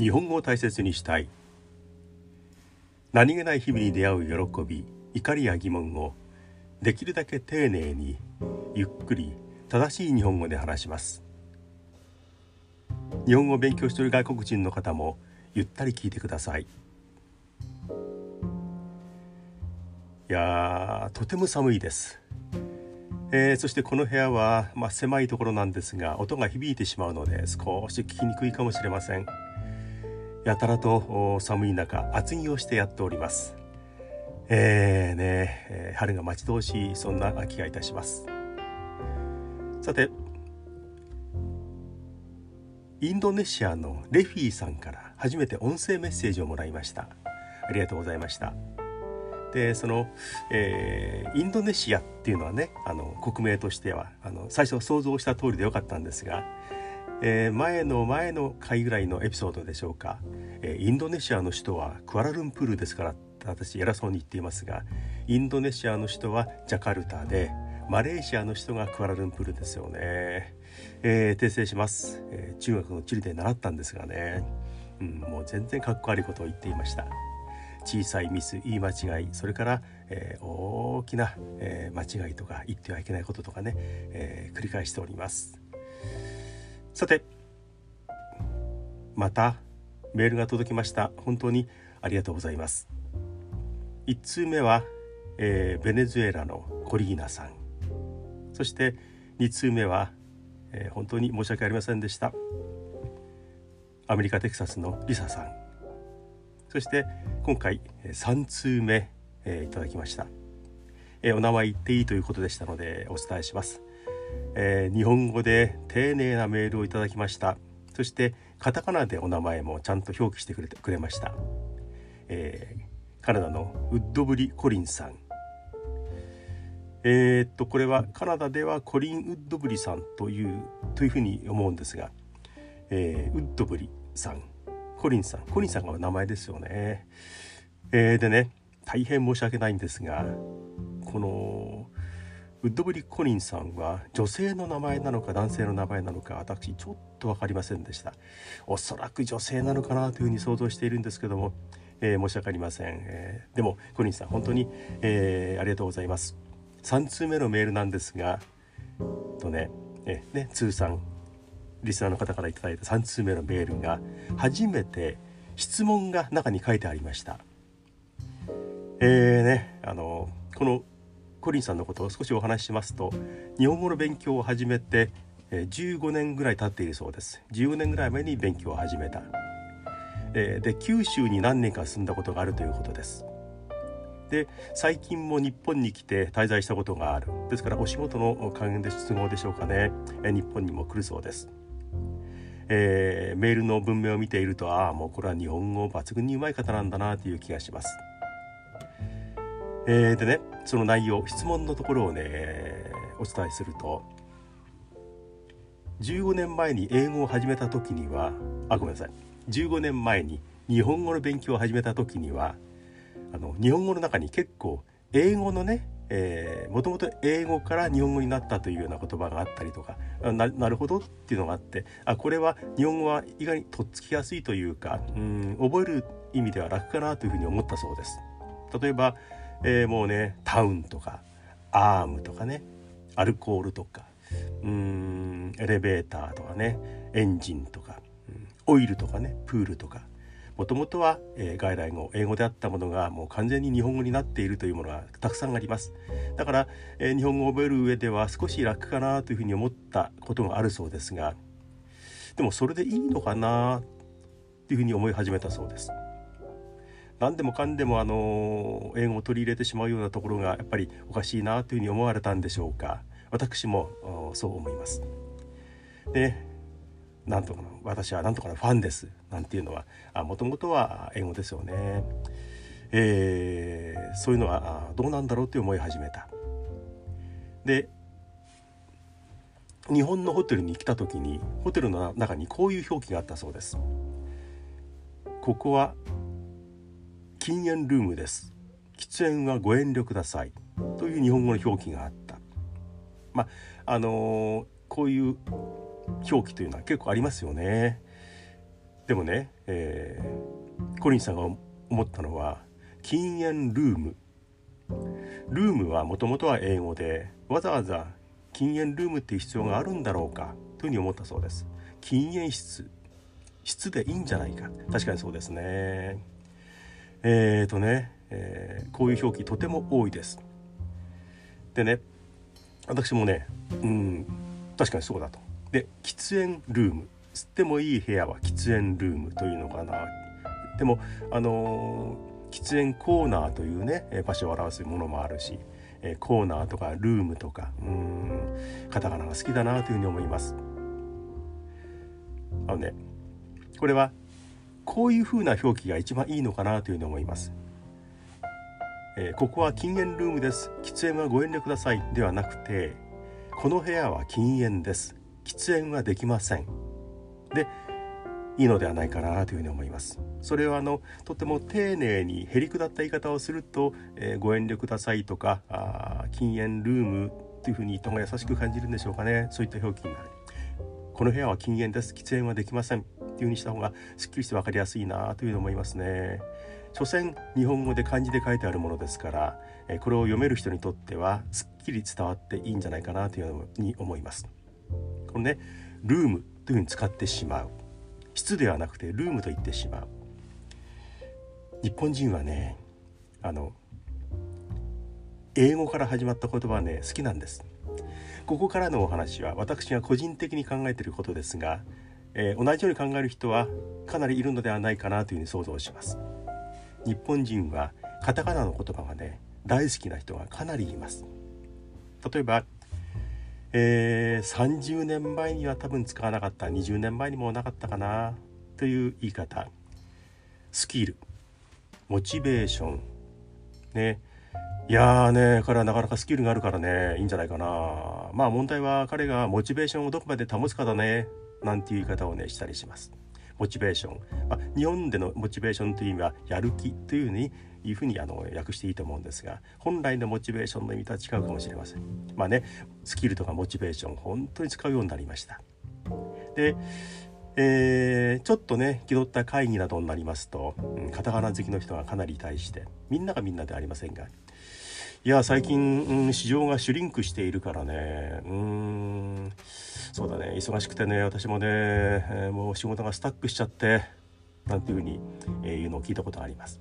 日本語を大切にしたい。何気ない日々に出会う喜び怒りや疑問をできるだけ丁寧にゆっくり正しい日本語で話します。日本語を勉強している外国人の方もゆったり聞いてください。いやとても寒いです、えー、そしてこの部屋は、まあ、狭いところなんですが音が響いてしまうので少し聞きにくいかもしれません。やたらと寒い中厚着をしてやっております。えーね、えー、春が待ち遠しいそんな気がいたします。さてインドネシアのレフィーさんから初めて音声メッセージをもらいました。ありがとうございました。でその、えー、インドネシアっていうのはねあの国名としてはあの最初想像した通りでよかったんですがえー、前の前の回ぐらいのエピソードでしょうか、えー、インドネシアの首都はクアラルンプールですから私偉そうに言っていますがインドネシアの首都はジャカルタでマレーシアの首都がクアラルンプールですよね、えー、訂正します、え中学の地理で習ったんですがね、うん、もう全然かっこ悪いことを言っていました。小さいミス言い間違いそれから、えー、大きな、えー、間違いとか言ってはいけないこととかね、えー、繰り返しております。さてまたメールが届きました。本当にありがとうございます。1通目は、えー、ベネズエラのコリーナさん。そして2通目は、えー、本当に申し訳ありませんでした。アメリカ・テキサスのリサさん。そして今回3通目、えー、いただきました、えー、お名前言っていいということでしたのでお伝えします。えー、日本語で丁寧なメールをいただきました。そしてカタカナでお名前もちゃんと表記してくれてくれました、えー、カナダのウッドブリ・コリンさん。えー、っとこれはカナダではコリン・ウッドブリさんというというふうに思うんですが、えー、ウッドブリさん。コリンさん。コリンさんが名前ですよね、えー、でね大変申し訳ないんですがこのウッドブリック・コリンさんは女性の名前なのか男性の名前なのか私ちょっと分かりませんでした。おそらく女性なのかなというふうに想像しているんですけども、えー、申し訳ありません、えー、でもコリンさん本当に、えー、ありがとうございます。3通目のメールなんですがとねえね通算リスナーの方から頂いた3通目のメールが初めて質問が中に書いてありました。えーねあのこのコリンさんのことを少しお話ししますと日本語の勉強を始めて15年ぐらい経っているそうです。15年ぐらい前に勉強を始めた。で九州に何年か住んだことがあるということです。で最近も日本に来て滞在したことがある。ですからお仕事の関連で都合でしょうかね。日本にも来るそうです。えー、メールの文明を見ているとああもうこれは日本語抜群にうまい方なんだなという気がします。えー、でねその内容質問のところをねお伝えすると15年前に英語を始めた時にはあごめんなさい15年前に日本語の勉強を始めた時にはあの日本語の中に結構英語のねもともと英語から日本語になったというような言葉があったりとかななるほどっていうのがあってあこれは日本語は意外にとっつきやすいというかうん覚える意味では楽かなというふうに思ったそうです。例えばえー、もうねタウンとかアームとかねアルコールとかうーんエレベーターとかねエンジンとか、うん、オイルとかねプールとかもともとは、えー、外来語英語であったものがもう完全に日本語になっているというものがたくさんあります。だから、えー、日本語を覚える上では少し楽かなというふうに思ったことがあるそうですがでもそれでいいのかなというふうに思い始めたそうです。何でもかんでもあの英語を取り入れてしまうようなところがやっぱりおかしいなというふうに思われたんでしょうか私もそう思います。でなんとかの私はなんとかのファンですなんていうのはもともとは英語ですよね。えー、そういうのはどうなんだろうと思い始めた。で日本のホテルに来た時にホテルの中にこういう表記があったそうです。ここは禁煙ルームです。喫煙はご遠慮ください。という日本語の表記があった。まああのー、こういう表記というのは結構ありますよね。でもね、えー、コリンさんが思ったのは禁煙ルーム。ルームはもともとは英語でわざわざ禁煙ルームっていう必要があるんだろうかというふうに思ったそうです。禁煙室。室でいいんじゃないか。確かにそうですね。えーとね、えー、こういう表記とても多いです。でね私もねうん確かにそうだと。で喫煙ルーム。吸ってもいい部屋は喫煙ルームというのかな。でもあのー、喫煙コーナーというね場所を表すものもあるしえコーナーとかルームとかうんカタカナが好きだなというふうに思います。あのねこれはこういうふうな表記が一番いいのかなというふうに思います。えー、ここは禁煙ルームです。喫煙はご遠慮ください。ではなくてこの部屋は禁煙です。喫煙はできません。でいいのではないかなというふうに思います。それはあのとても丁寧にへりくだった言い方をすると、えー、ご遠慮くださいとかあ禁煙ルームというふうに人が優しく感じるんでしょうかね。そういった表記になる。この部屋は禁煙です。喫煙はできません。っていうふうにした方がすっきりして分かりやすいなというふうに思いますね。所詮日本語で漢字で書いてあるものですからこれを読める人にとってはすっきり伝わっていいんじゃないかなというふうに思います。このねルームというふうに使ってしまう。室ではなくてルームと言ってしまう。日本人はねあの英語から始まった言葉はね好きなんです。ここからのお話は私が個人的に考えていることですが、えー、同じように考える人はかなりいるのではないかなというふうに想像します。日本人はカタカナの言葉がね大好きな人がかなりいます。例えば、えー、30年前には多分使わなかった20年前にもなかったかなという言い方。スキル。モチベーション。ね。いやーね彼はなかなかスキルがあるからねいいんじゃないかなまあ問題は彼がモチベーションをどこまで保つかだねなんていう言い方をねしたりしますモチベーション、まあ、日本でのモチベーションという意味はやる気というふうにいうふうにあの訳していいと思うんですが本来のモチベーションの意味とは違うかもしれません。まあねスキルとかモチベーション本当に使うようになりました。でえー、ちょっとね気取った会議などになりますと、うん、カタカナ好きの人がかなり対してみんながみんなではありませんが。いや最近、うん、市場がシュリンクしているからね。うん。そうだね。忙しくてね私もね、えー、もう仕事がスタックしちゃってなんていうふうに、えー、いうのを聞いたことがあります。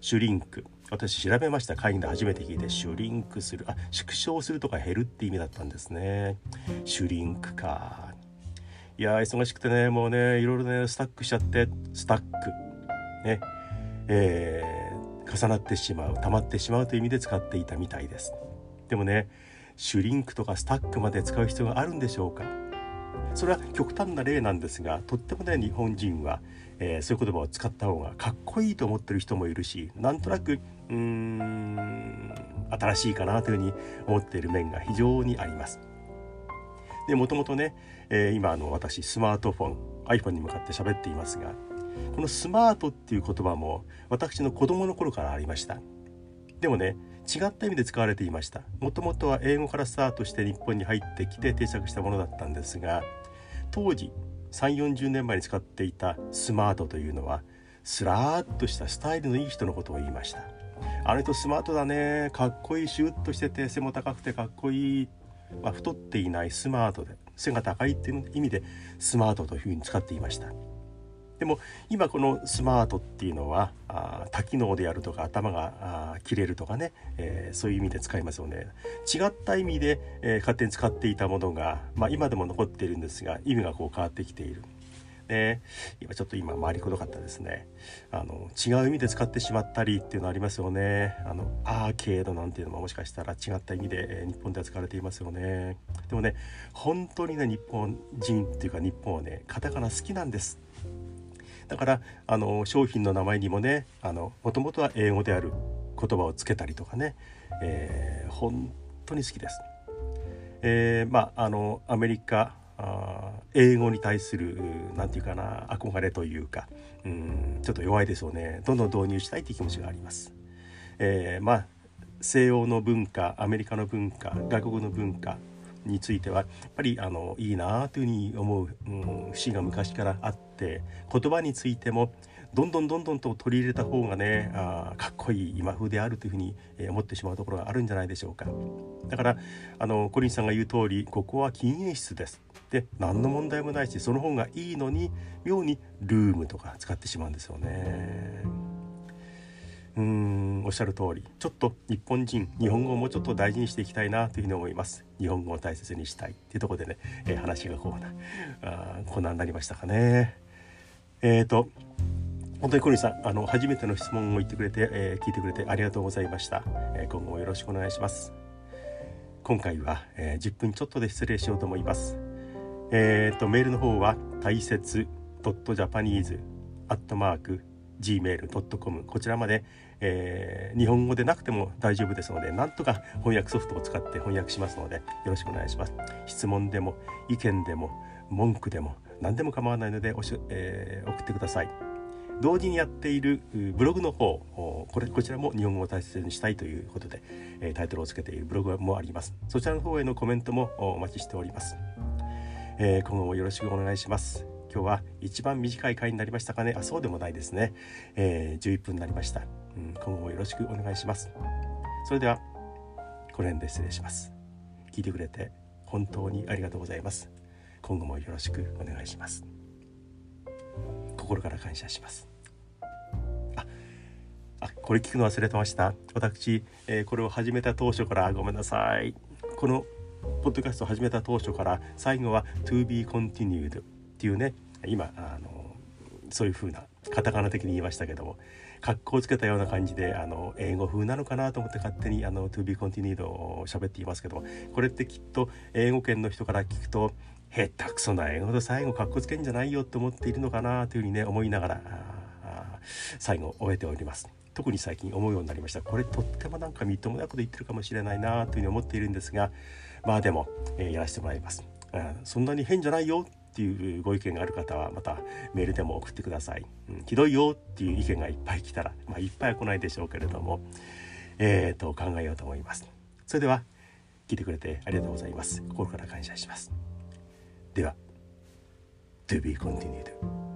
シュリンク。私調べました会議で初めて聞いてシュリンクするあ縮小するとか減るって意味だったんですね。シュリンクか。いや忙しくてねもうねいろいろねスタックしちゃってスタック。ね。えー、重なってしまう溜まってしまうという意味で使っていたみたいです。でもねシュリンクとかスタックまで使う必要があるんでしょうか。それは極端な例なんですがとってもね日本人は、えー、そういう言葉を使った方がかっこいいと思ってる人もいるしなんとなくうーん新しいかなというふうに思っている面が非常にあります。でもともとね、えー、今の私スマートフォン iPhone に向かって喋っていますがこのスマートっていう言葉も私の子供の頃からありました。でもね違った意味で使われていました。もともとは英語からスタートして日本に入ってきて定着したものだったんですが当時3 4 0年前に使っていたスマートというのはスラーッとしたスタイルのいい人のことを言いました。あの人スマートだね。かっこいい。シュッとしてて背も高くてかっこいい、まあ、太っていないスマートで背が高いっていう意味でスマートというふうに使っていましたでも今このスマートっていうのはあ多機能であるとか頭があ切れるとかね、えー、そういう意味で使いますよね違った意味で、えー、勝手に使っていたものが、まあ、今でも残っているんですが意味がこう変わってきている。ね、今ちょっと今回りくどかったですね。あの違う意味で使ってしまったりっていうのありますよね。あのアーケードなんていうのももしかしたら違った意味で、え、日本では使われていますよね。でもね本当にね日本人っていうか日本はねカタカナ好きなんです。だからあの商品の名前にもねもともとは英語である言葉をつけたりとかね、えー、本当に好きです。えー、まああのアメリカあ英語に対する何て言うかな憧れというかうんちょっと弱いですよね。どんどん導入したいという気持ちがあります。えー、まあ西欧の文化アメリカの文化外国の文化についてはやっぱりあのいいなというふうに思う、うん、節が昔からあって言葉についてもどんどんどんどんと取り入れた方がねあかっこいい今風であるというふうに思ってしまうところがあるんじゃないでしょうか。だからあのコリンさんが言う通りここは禁煙室です。で何の問題もないしその方がいいのに妙にルームとか使ってしまうんですよね。うんおっしゃる通り。ちょっと日本人日本語をもうちょっと大事にしていきたいなというふうに思います。日本語を大切にしたいっていうところでね、えー、話がこうなあこんなになりましたかね。えっ、ー、と本当に小西さんあの初めての質問を言ってくれて、えー、聞いてくれてありがとうございました、えー、今後もよろしくお願いします。今回は、えー、10分ちょっとで失礼しようと思います。えっ、とメールの方は大切 .japanese.gmail.com こちらまで、えー、日本語でなくても大丈夫ですのでなんとか翻訳ソフトを使って翻訳しますのでよろしくお願いします。質問でも意見でも文句でも何でも構わないのでおし、えー、送ってください。同時にやっているブログの方これこちらも日本語を大切にしたいということで、タイトルをつけているブログもあります。そちらの方へのコメントもお待ちしております、えー、今後もよろしくお願いします。今日は一番短い回になりましたかね。あそうでもないですね、えー、11分になりました、うん、今後もよろしくお願いします。それではこの辺で失礼します。聞いてくれて本当にありがとうございます。今後もよろしくお願いします。心から感謝します。ああこれ聞くの忘れてました。私、えー、これを始めた当初からごめんなさい。このポッドキャストを始めた当初から最後は To be continued っていうね今あのそういう風なカタカナ的に言いましたけども格好つけたような感じであの英語風なのかなと思って勝手にあの To be continued を喋っていますけどもこれってきっと英語圏の人から聞くと下手くそな英語で最後かっこつけんじゃないよって思っているのかなというふうにね思いながら最後終えております。特に最近思うようになりました。これとってもなんかみっともないこと言ってるかもしれないなというふうに思っているんですがまあでも、えー、やらせてもらいます。そんなに変じゃないよっていうご意見がある方はまたメールでも送ってください、うん、ひどいよっていう意見がいっぱい来たらまあいっぱいは来ないでしょうけれどもえーと考えようと思います。それでは聞いてくれてありがとうございます。心から感謝します。では To be continued